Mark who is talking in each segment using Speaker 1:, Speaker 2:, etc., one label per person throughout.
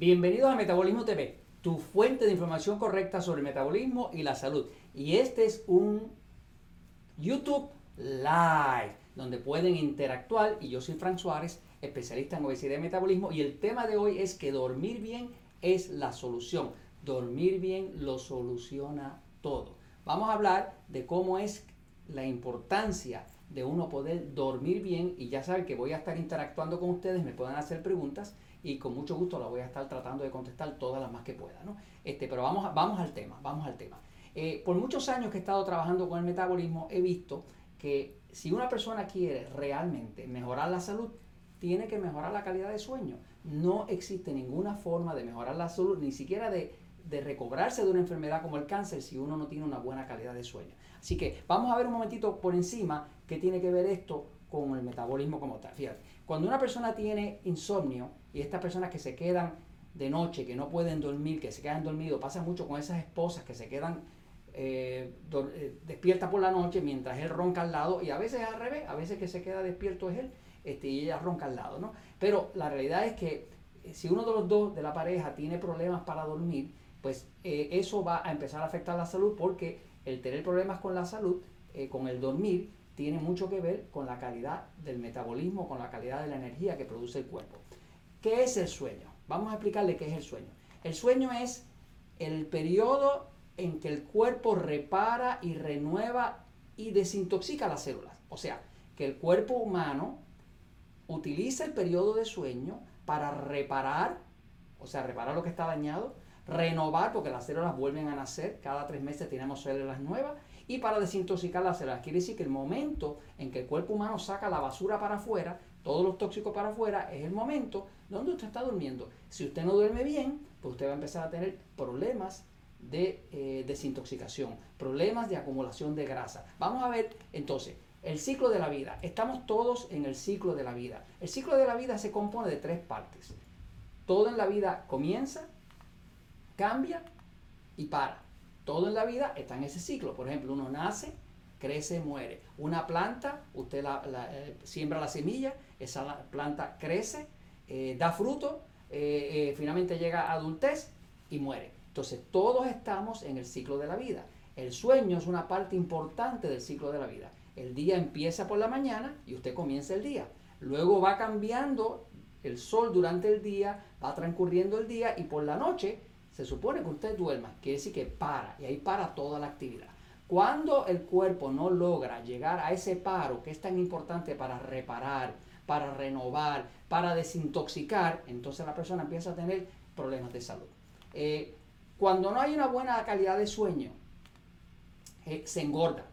Speaker 1: Bienvenidos a Metabolismo TV, tu fuente de información correcta sobre el metabolismo y la salud. Y este es un YouTube Live, donde pueden interactuar. Y yo soy Frank Suárez, especialista en obesidad y metabolismo. Y el tema de hoy es que dormir bien es la solución. Dormir bien lo soluciona todo. Vamos a hablar de cómo es la importancia de uno poder dormir bien y ya saben que voy a estar interactuando con ustedes, me pueden hacer preguntas y con mucho gusto las voy a estar tratando de contestar todas las más que pueda. ¿no? Este, pero vamos, vamos al tema, vamos al tema. Eh, por muchos años que he estado trabajando con el metabolismo, he visto que si una persona quiere realmente mejorar la salud, tiene que mejorar la calidad de sueño. No existe ninguna forma de mejorar la salud, ni siquiera de, de recobrarse de una enfermedad como el cáncer si uno no tiene una buena calidad de sueño. Así que vamos a ver un momentito por encima qué tiene que ver esto con el metabolismo como tal. Fíjate, cuando una persona tiene insomnio y estas personas que se quedan de noche, que no pueden dormir, que se quedan dormidos, pasa mucho con esas esposas que se quedan eh, eh, despiertas por la noche mientras él ronca al lado y a veces al revés, a veces que se queda despierto es él este, y ella ronca al lado, ¿no? Pero la realidad es que eh, si uno de los dos de la pareja tiene problemas para dormir, pues eso va a empezar a afectar la salud porque el tener problemas con la salud, eh, con el dormir, tiene mucho que ver con la calidad del metabolismo, con la calidad de la energía que produce el cuerpo. ¿Qué es el sueño? Vamos a explicarle qué es el sueño. El sueño es el periodo en que el cuerpo repara y renueva y desintoxica las células. O sea, que el cuerpo humano utiliza el periodo de sueño para reparar, o sea, reparar lo que está dañado, renovar, porque las células vuelven a nacer, cada tres meses tenemos células nuevas, y para desintoxicar las células. Quiere decir que el momento en que el cuerpo humano saca la basura para afuera, todos los tóxicos para afuera, es el momento donde usted está durmiendo. Si usted no duerme bien, pues usted va a empezar a tener problemas de eh, desintoxicación, problemas de acumulación de grasa. Vamos a ver entonces el ciclo de la vida. Estamos todos en el ciclo de la vida. El ciclo de la vida se compone de tres partes. Todo en la vida comienza, cambia y para. Todo en la vida está en ese ciclo. Por ejemplo, uno nace, crece, muere. Una planta, usted eh, siembra la semilla, esa planta crece, eh, da fruto, eh, finalmente llega a adultez y muere. Entonces, todos estamos en el ciclo de la vida. El sueño es una parte importante del ciclo de la vida. El día empieza por la mañana y usted comienza el día. Luego va cambiando el sol durante el día, va transcurriendo el día y por la noche se supone que usted duerma, quiere decir que para, y ahí para toda la actividad. Cuando el cuerpo no logra llegar a ese paro que es tan importante para reparar, para renovar, para desintoxicar, entonces la persona empieza a tener problemas de salud. Eh, cuando no hay una buena calidad de sueño, eh, se engorda.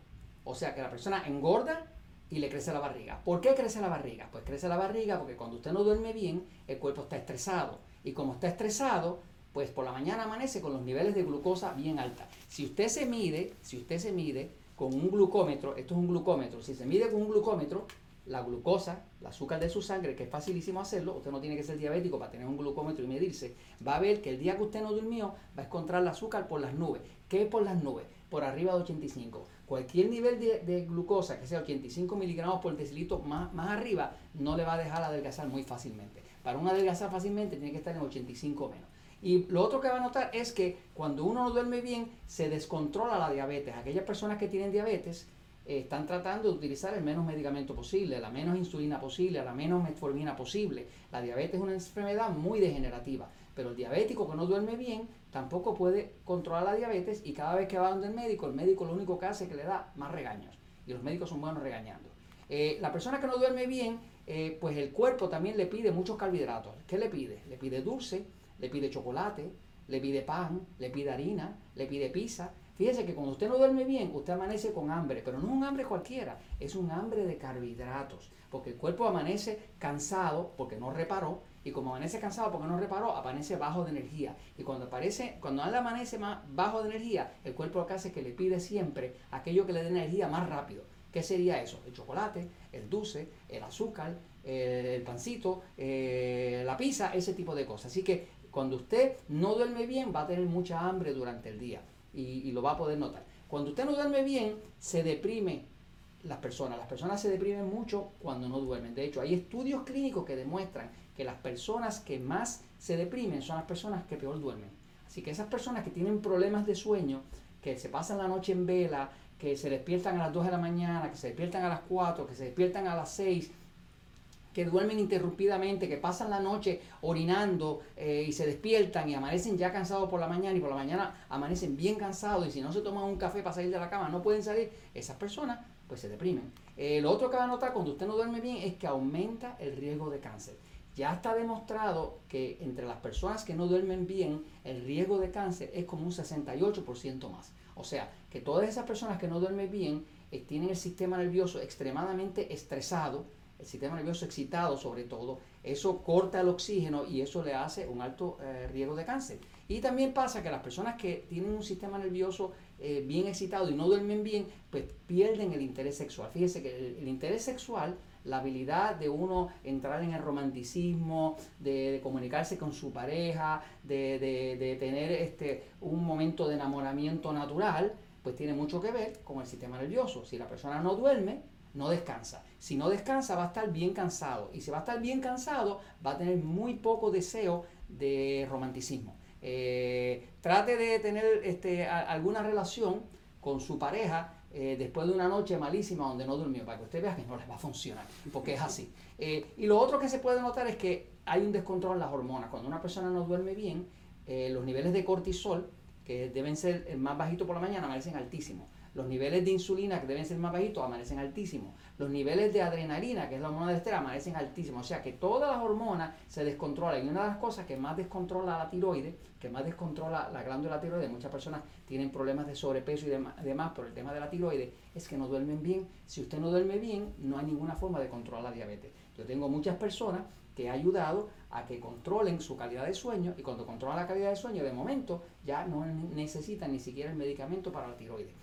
Speaker 1: O sea que la persona engorda y le crece la barriga. ¿Por qué crece la barriga? Pues crece la barriga porque cuando usted no duerme bien, el cuerpo está estresado. Y como está estresado, pues por la mañana amanece con los niveles de glucosa bien alta. Si usted se mide, si usted se mide con un glucómetro, esto es un glucómetro, si se mide con un glucómetro, la glucosa, el azúcar de su sangre, que es facilísimo hacerlo, usted no tiene que ser diabético para tener un glucómetro y medirse, va a ver que el día que usted no durmió va a encontrar el azúcar por las nubes. ¿Qué es por las nubes? Por arriba de 85. Cualquier nivel de, glucosa que sea 85 miligramos por decilitro más, más arriba no le va a dejar adelgazar muy fácilmente. Para un adelgazar fácilmente tiene que estar en 85 menos. Y lo otro que va a notar es que cuando uno no duerme bien, se descontrola la diabetes. Aquellas personas que tienen diabetes eh, están tratando de utilizar el menos medicamento posible, la menos insulina posible, la menos metformina posible. La diabetes es una enfermedad muy degenerativa, pero el diabético que no duerme bien tampoco puede controlar la diabetes y cada vez que va donde el médico, el médico lo único que hace es que le da más regaños. Y los médicos son buenos regañando. Eh, la persona que no duerme bien, eh, pues el cuerpo también le pide muchos carbohidratos. ¿Qué le pide? Le pide dulce, le pide chocolate, le pide pan, le pide harina, le pide pizza. Fíjese que cuando usted no duerme bien, usted amanece con hambre, pero no es un hambre cualquiera, es un hambre de carbohidratos, porque el cuerpo amanece cansado porque no reparó, y como amanece cansado porque no reparó, amanece bajo de energía. Y cuando aparece, cuando amanece más bajo de energía, el cuerpo lo que hace es que le pide siempre aquello que le dé energía más rápido. ¿Qué sería eso? El chocolate, el dulce, el azúcar, el pancito, eh, la pizza, ese tipo de cosas. Así que cuando usted no duerme bien, va a tener mucha hambre durante el día y, lo va a poder notar. Cuando usted no duerme bien, se deprime las personas. Las personas se deprimen mucho cuando no duermen. De hecho, hay estudios clínicos que demuestran que las personas que más se deprimen son las personas que peor duermen. Así que esas personas que tienen problemas de sueño, que se pasan la noche en vela, que se despiertan a las 2 de la mañana, que se despiertan a las 4, que se despiertan a las 6, que duermen interrumpidamente, que pasan la noche orinando eh, y se despiertan y amanecen ya cansados por la mañana y por la mañana amanecen bien cansados y si no se toman un café para salir de la cama no pueden salir, esas personas pues se deprimen. Eh, lo otro que va a notar cuando usted no duerme bien es que aumenta el riesgo de cáncer. Ya está demostrado que entre las personas que no duermen bien, el riesgo de cáncer es como un 68% más. O sea, que todas esas personas que no duermen bien eh, tienen el sistema nervioso extremadamente estresado, el sistema nervioso excitado sobre todo, eso corta el oxígeno y eso le hace un alto eh, riesgo de cáncer. Y también pasa que las personas que tienen un sistema nervioso eh, bien excitado y no duermen bien, pues pierden el interés sexual. Fíjese que el, interés sexual, la habilidad de uno entrar en el romanticismo, de, comunicarse con su pareja, de, de, tener este, un momento de enamoramiento natural, pues tiene mucho que ver con el sistema nervioso. Si la persona no duerme, no descansa. Si no descansa va a estar bien cansado. Y si va a estar bien cansado, va a tener muy poco deseo de romanticismo. Eh, trate de tener este, alguna relación con su pareja eh, después de una noche malísima donde no durmió, para que usted vea que no les va a funcionar, porque es así. Eh, y lo otro que se puede notar es que hay un descontrol en las hormonas. Cuando una persona no duerme bien, los niveles de cortisol, que deben ser más bajitos por la mañana, amanecen altísimos. Los niveles de insulina, que deben ser más bajitos, amanecen altísimos. Los niveles de adrenalina, que es la hormona de estrés, amanecen altísimos. O sea que todas las hormonas se descontrolan. Y una de las cosas que más descontrola la tiroides, que más descontrola la glándula tiroides, muchas personas tienen problemas de sobrepeso y demás por el tema de la tiroides, es que no duermen bien. Si usted no duerme bien, no hay ninguna forma de controlar la diabetes. Yo tengo muchas personas que he ayudado a que controlen su calidad de sueño y cuando controlan la calidad de sueño, de momento ya no necesitan ni siquiera el medicamento para la tiroides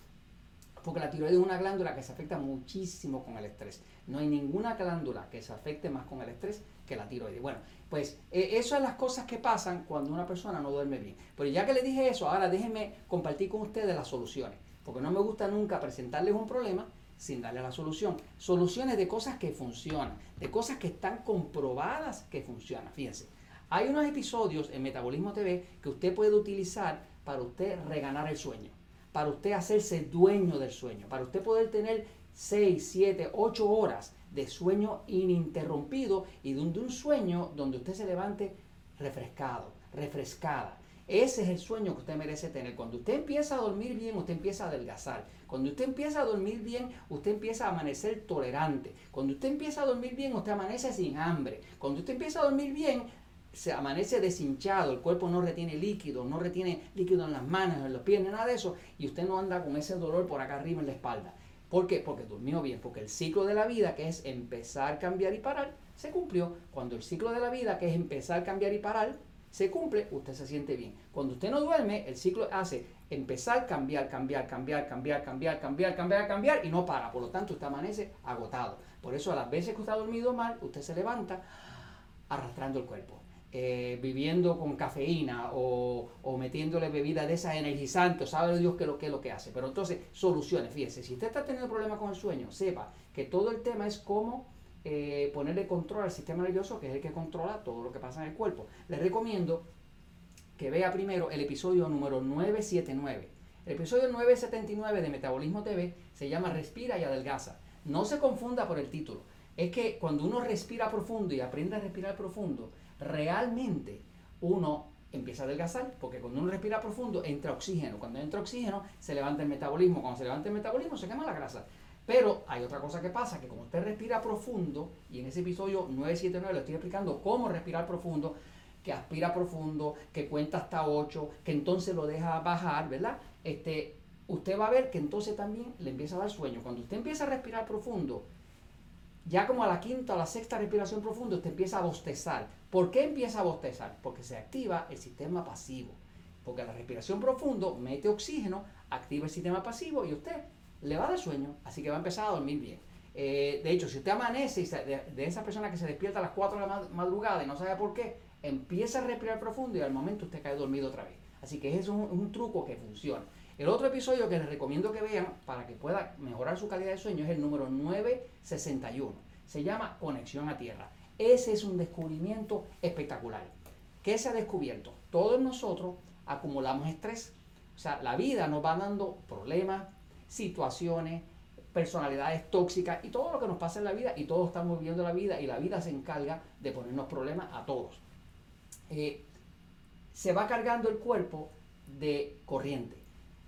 Speaker 1: porque la tiroides es una glándula que se afecta muchísimo con el estrés. No hay ninguna glándula que se afecte más con el estrés que la tiroides. Bueno, pues eh, eso es las cosas que pasan cuando una persona no duerme bien. Pero ya que le dije eso, ahora déjenme compartir con ustedes las soluciones, porque no me gusta nunca presentarles un problema sin darle la solución. Soluciones de cosas que funcionan, de cosas que están comprobadas que funcionan. Fíjense, hay unos episodios en Metabolismo TV que usted puede utilizar para usted reganar el sueño para usted hacerse dueño del sueño, para usted poder tener 6, 7, 8 horas de sueño ininterrumpido y de un, sueño donde usted se levante refrescado, refrescada. Ese es el sueño que usted merece tener. Cuando usted empieza a dormir bien, usted empieza a adelgazar. Cuando usted empieza a dormir bien, usted empieza a amanecer tolerante. Cuando usted empieza a dormir bien, usted amanece sin hambre. Cuando usted empieza a dormir bien, se amanece deshinchado, el cuerpo no retiene líquido, no retiene líquido en las manos, en los pies, nada de eso, y usted no anda con ese dolor por acá arriba en la espalda. ¿Por qué? Porque durmió bien, porque el ciclo de la vida, que es empezar, cambiar y parar, se cumplió. Cuando el ciclo de la vida, que es empezar, cambiar y parar, se cumple, usted se siente bien. Cuando usted no duerme, el ciclo hace empezar, cambiar, cambiar, cambiar, cambiar, cambiar, cambiar, cambiar, cambiar y no para. Por lo tanto, usted amanece agotado. Por eso a las veces que usted ha dormido mal, usted se levanta arrastrando el cuerpo. Eh, viviendo con cafeína o, metiéndole bebida de esas energizantes, sabe Dios qué lo, que lo que hace. Pero entonces, soluciones, fíjese, si usted está teniendo problemas con el sueño, sepa que todo el tema es cómo eh, ponerle control al sistema nervioso, que es el que controla todo lo que pasa en el cuerpo. Le recomiendo que vea primero el episodio número 979. El episodio 979 de Metabolismo TV se llama Respira y Adelgaza. No se confunda por el título. Es que cuando uno respira profundo y aprende a respirar profundo, realmente uno empieza a adelgazar, porque cuando uno respira profundo entra oxígeno. Cuando entra oxígeno se levanta el metabolismo. Cuando se levanta el metabolismo se quema la grasa. Pero hay otra cosa que pasa, que como usted respira profundo, y en ese episodio 979 le estoy explicando cómo respirar profundo, que aspira profundo, que cuenta hasta 8, que entonces lo deja bajar, ¿verdad? Este, usted va a ver que entonces también le empieza a dar sueño. Cuando usted empieza a respirar profundo, ya como a la quinta o la sexta respiración profunda, usted empieza a bostezar. ¿Por qué empieza a bostezar? Porque se activa el sistema pasivo. Porque la respiración profundo mete oxígeno, activa el sistema pasivo y usted le va dar sueño, así que va a empezar a dormir bien. Eh, de hecho, si usted amanece y de, esa persona que se despierta a las 4 de la madrugada y no sabe por qué, empieza a respirar profundo y al momento usted cae dormido otra vez. Así que es un, un truco que funciona. El otro episodio que les recomiendo que vean para que pueda mejorar su calidad de sueño es el número 961. Se llama Conexión a Tierra. Ese es un descubrimiento espectacular. ¿Qué se ha descubierto? Todos nosotros acumulamos estrés. O sea, la vida nos va dando problemas, situaciones, personalidades tóxicas y todo lo que nos pasa en la vida y todos estamos viviendo la vida y la vida se encarga de ponernos problemas a todos. Eh, se va cargando el cuerpo de corriente.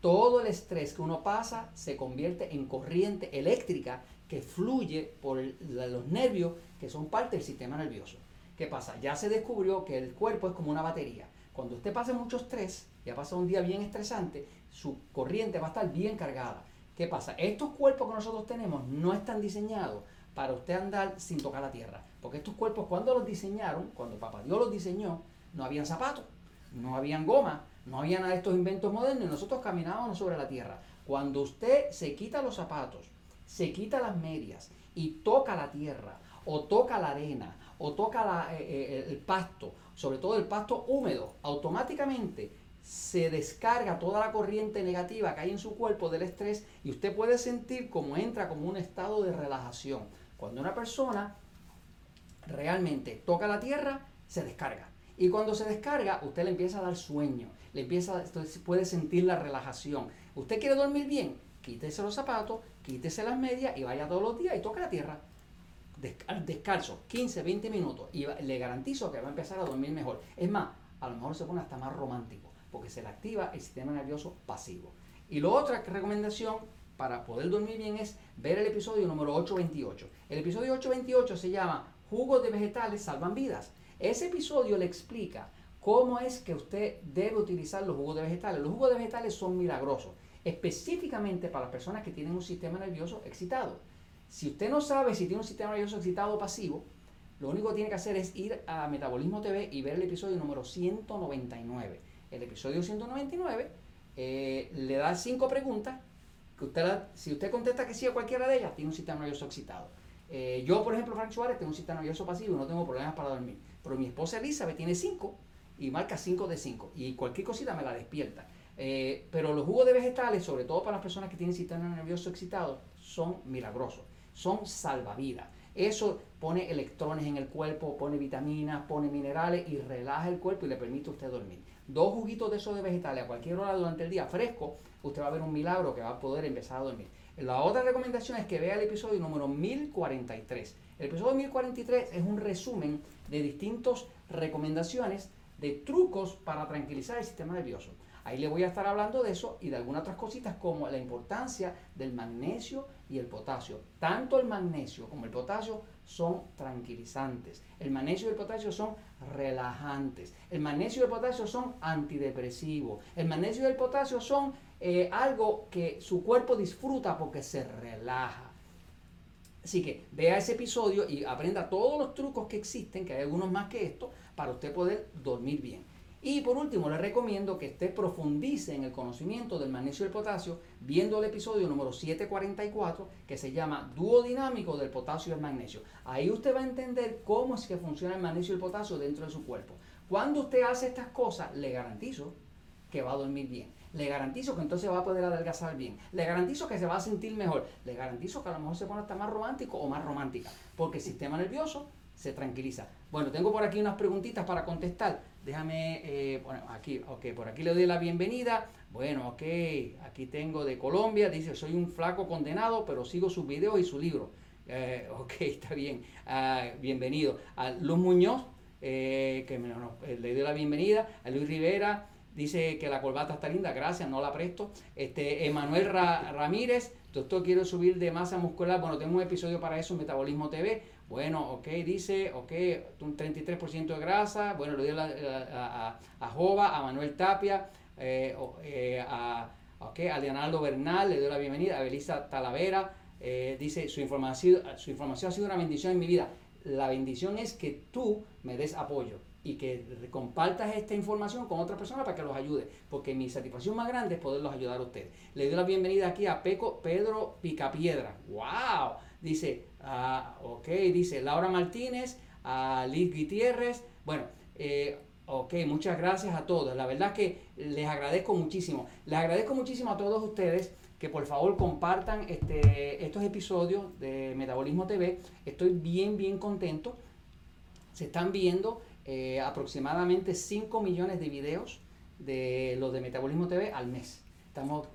Speaker 1: Todo el estrés que uno pasa se convierte en corriente eléctrica que fluye por los nervios que son parte del sistema nervioso. ¿Qué pasa? Ya se descubrió que el cuerpo es como una batería. Cuando usted pasa mucho estrés, ya pasa un día bien estresante, su corriente va a estar bien cargada. ¿Qué pasa? Estos cuerpos que nosotros tenemos no están diseñados para usted andar sin tocar la tierra. Porque estos cuerpos cuando los diseñaron, cuando Papá Dios los diseñó, no habían zapatos, no habían goma, no había nada de estos inventos modernos y nosotros caminábamos sobre la tierra. Cuando usted se quita los zapatos, se quita las medias y toca la tierra, o toca la arena, o toca eh, eh, el pasto, sobre todo el pasto húmedo, automáticamente se descarga toda la corriente negativa que hay en su cuerpo del estrés y usted puede sentir como entra como un estado de relajación. Cuando una persona realmente toca la tierra, se descarga. Y cuando se descarga, usted le empieza a dar sueño, le empieza, puede sentir la relajación. Usted quiere dormir bien, quítese los zapatos, quítese las medias y vaya todos los días y toque la tierra. Descalzo, 15, 20 minutos y le garantizo que va a empezar a dormir mejor. Es más, a lo mejor se pone hasta más romántico porque se le activa el sistema nervioso pasivo. Y la otra recomendación para poder dormir bien es ver el episodio número 828. El episodio 828 se llama Jugos de vegetales salvan vidas. Ese episodio le explica cómo es que usted debe utilizar los jugos de vegetales. Los jugos de vegetales son milagrosos, específicamente para las personas que tienen un sistema nervioso excitado. Si usted no sabe si tiene un sistema nervioso excitado o pasivo, lo único que tiene que hacer es ir a Metabolismo TV y ver el episodio número 199 el episodio 199, eh, le da cinco preguntas que usted, si usted contesta que sí a cualquiera de ellas, tiene un sistema nervioso excitado. Eh, yo, por ejemplo, Frank Suárez, tengo un sistema nervioso pasivo y no tengo problemas para dormir. Pero mi esposa Elizabeth tiene cinco y marca 5 de 5 y cualquier cosita me la despierta. Eh, pero los jugos de vegetales, sobre todo para las personas que tienen sistema nervioso excitado, son milagrosos, son salvavidas. Eso pone electrones en el cuerpo, pone vitaminas, pone minerales y relaja el cuerpo y le permite a usted dormir dos juguitos de esos de vegetales a cualquier hora durante el día fresco, usted va a ver un milagro que va a poder empezar a dormir. La otra recomendación es que vea el episodio número 1043. El episodio 1043 es un resumen de distintas recomendaciones de trucos para tranquilizar el sistema nervioso. Ahí le voy a estar hablando de eso y de algunas otras cositas como la importancia del magnesio y el potasio. Tanto el magnesio como el potasio son tranquilizantes. El magnesio y el potasio son relajantes. El magnesio y el potasio son antidepresivos. El magnesio y el potasio son eh, algo que su cuerpo disfruta porque se relaja. Así que vea ese episodio y aprenda todos los trucos que existen, que hay algunos más que esto, para usted poder dormir bien. Y por último, le recomiendo que usted profundice en el conocimiento del magnesio y el potasio viendo el episodio número 744 que se llama Dúo dinámico del potasio y el magnesio. Ahí usted va a entender cómo es que funciona el magnesio y el potasio dentro de su cuerpo. Cuando usted hace estas cosas, le garantizo que va a dormir bien. Le garantizo que entonces va a poder adelgazar bien. Le garantizo que se va a sentir mejor. Le garantizo que a lo mejor se pone hasta más romántico o más romántica. Porque el sistema nervioso se tranquiliza. Bueno, tengo por aquí unas preguntitas para contestar. Déjame, eh, bueno, aquí, ok, por aquí le doy la bienvenida. Bueno, ok, aquí tengo de Colombia, dice, soy un flaco condenado, pero sigo sus videos y su libro. Eh, ok, está bien, ah, bienvenido. A Luz Muñoz, eh, que me, le doy la bienvenida. A Luis Rivera, dice que la corbata está linda, gracias, no la presto. Este, Emanuel Ramírez, doctor, quiero subir de masa muscular. Bueno, tengo un episodio para eso Metabolismo TV. Bueno, ok, dice, ok, un 33% de grasa. Bueno, le doy a, a, Jova, a Manuel Tapia, eh, eh, a, okay, a Leonardo Bernal, le doy la bienvenida, a Belisa Talavera. Eh, dice, su información, su información ha sido una bendición en mi vida. La bendición es que tú me des apoyo y que compartas esta información con otras personas para que los ayude, porque mi satisfacción más grande es poderlos ayudar a ustedes. Le doy la bienvenida aquí a Peco Pedro Picapiedra. ¡Wow! Dice, ah, ok, dice Laura Martínez, a Liz Gutiérrez. Bueno, eh, Ok, muchas gracias a todos. La verdad que les agradezco muchísimo. Les agradezco muchísimo a todos ustedes que por favor compartan este, estos episodios de Metabolismo TV. Estoy bien, bien contento. Se están viendo eh, aproximadamente 5 millones de videos de los de Metabolismo TV al mes. Estamos,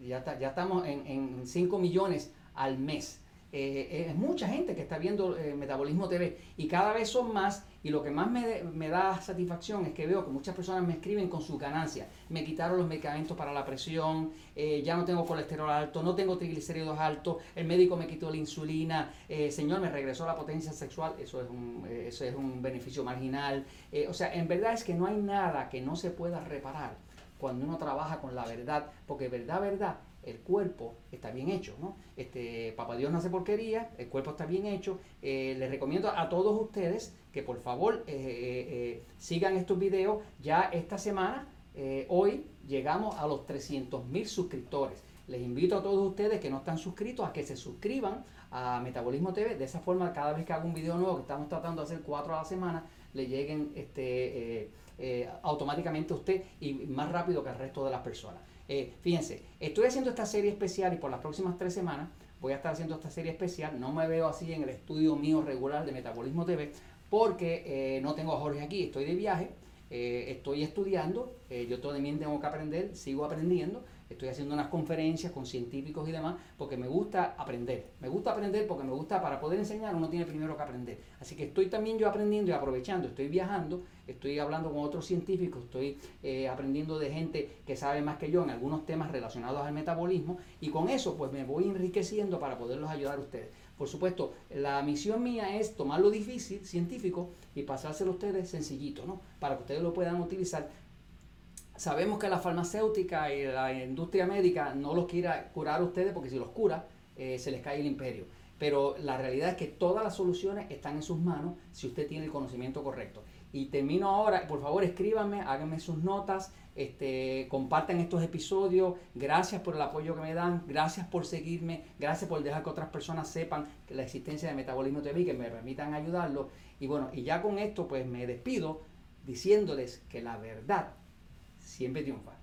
Speaker 1: ya, ya estamos en, en 5 millones al mes. Eh, es mucha gente que está viendo eh, Metabolismo TV y cada vez son más y lo que más me, da satisfacción es que veo que muchas personas me escriben con sus ganancias. Me quitaron los medicamentos para la presión, eh, ya no tengo colesterol alto, no tengo triglicéridos altos, el médico me quitó la insulina, señor me regresó la potencia sexual, eso es un, eso es un beneficio marginal. o sea, en verdad es que no hay nada que no se pueda reparar cuando uno trabaja con la verdad, porque verdad, verdad el cuerpo está bien hecho, ¿no? Este, Papá Dios no hace porquería, el cuerpo está bien hecho. Eh, les recomiendo a todos ustedes que por favor eh, eh, sigan estos videos. Ya esta semana, hoy, llegamos a los 300 mil suscriptores. Les invito a todos ustedes que no están suscritos a que se suscriban a Metabolismo TV. De esa forma, cada vez que hago un video nuevo, que estamos tratando de hacer cuatro a la semana, le lleguen este, automáticamente a usted y más rápido que al resto de las personas. Eh, fíjense, estoy haciendo esta serie especial y por las próximas tres semanas voy a estar haciendo esta serie especial. No me veo así en el estudio mío regular de Metabolismo TV porque eh, no tengo a Jorge aquí, estoy de viaje, eh, estoy estudiando, yo también tengo que aprender, sigo aprendiendo estoy haciendo unas conferencias con científicos y demás, porque me gusta aprender. Me gusta aprender porque me gusta, para poder enseñar, uno tiene primero que aprender. Así que estoy también yo aprendiendo y aprovechando, estoy viajando, estoy hablando con otros científicos, estoy eh, aprendiendo de gente que sabe más que yo en algunos temas relacionados al metabolismo, y con eso pues me voy enriqueciendo para poderlos ayudar a ustedes. Por supuesto, la misión mía es tomar lo difícil, científico, y pasárselo a ustedes sencillito, ¿no? Para que ustedes lo puedan utilizar Sabemos que la farmacéutica y la industria médica no los quiere curar a ustedes porque si los cura, eh, se les cae el imperio. Pero la realidad es que todas las soluciones están en sus manos si usted tiene el conocimiento correcto. Y termino ahora, por favor escríbanme, háganme sus notas, este, compartan estos episodios, gracias por el apoyo que me dan, gracias por seguirme, gracias por dejar que otras personas sepan que la existencia de Metabolismo TV que me permitan ayudarlos. Y bueno, y ya con esto pues me despido diciéndoles que la verdad siempre triunfa.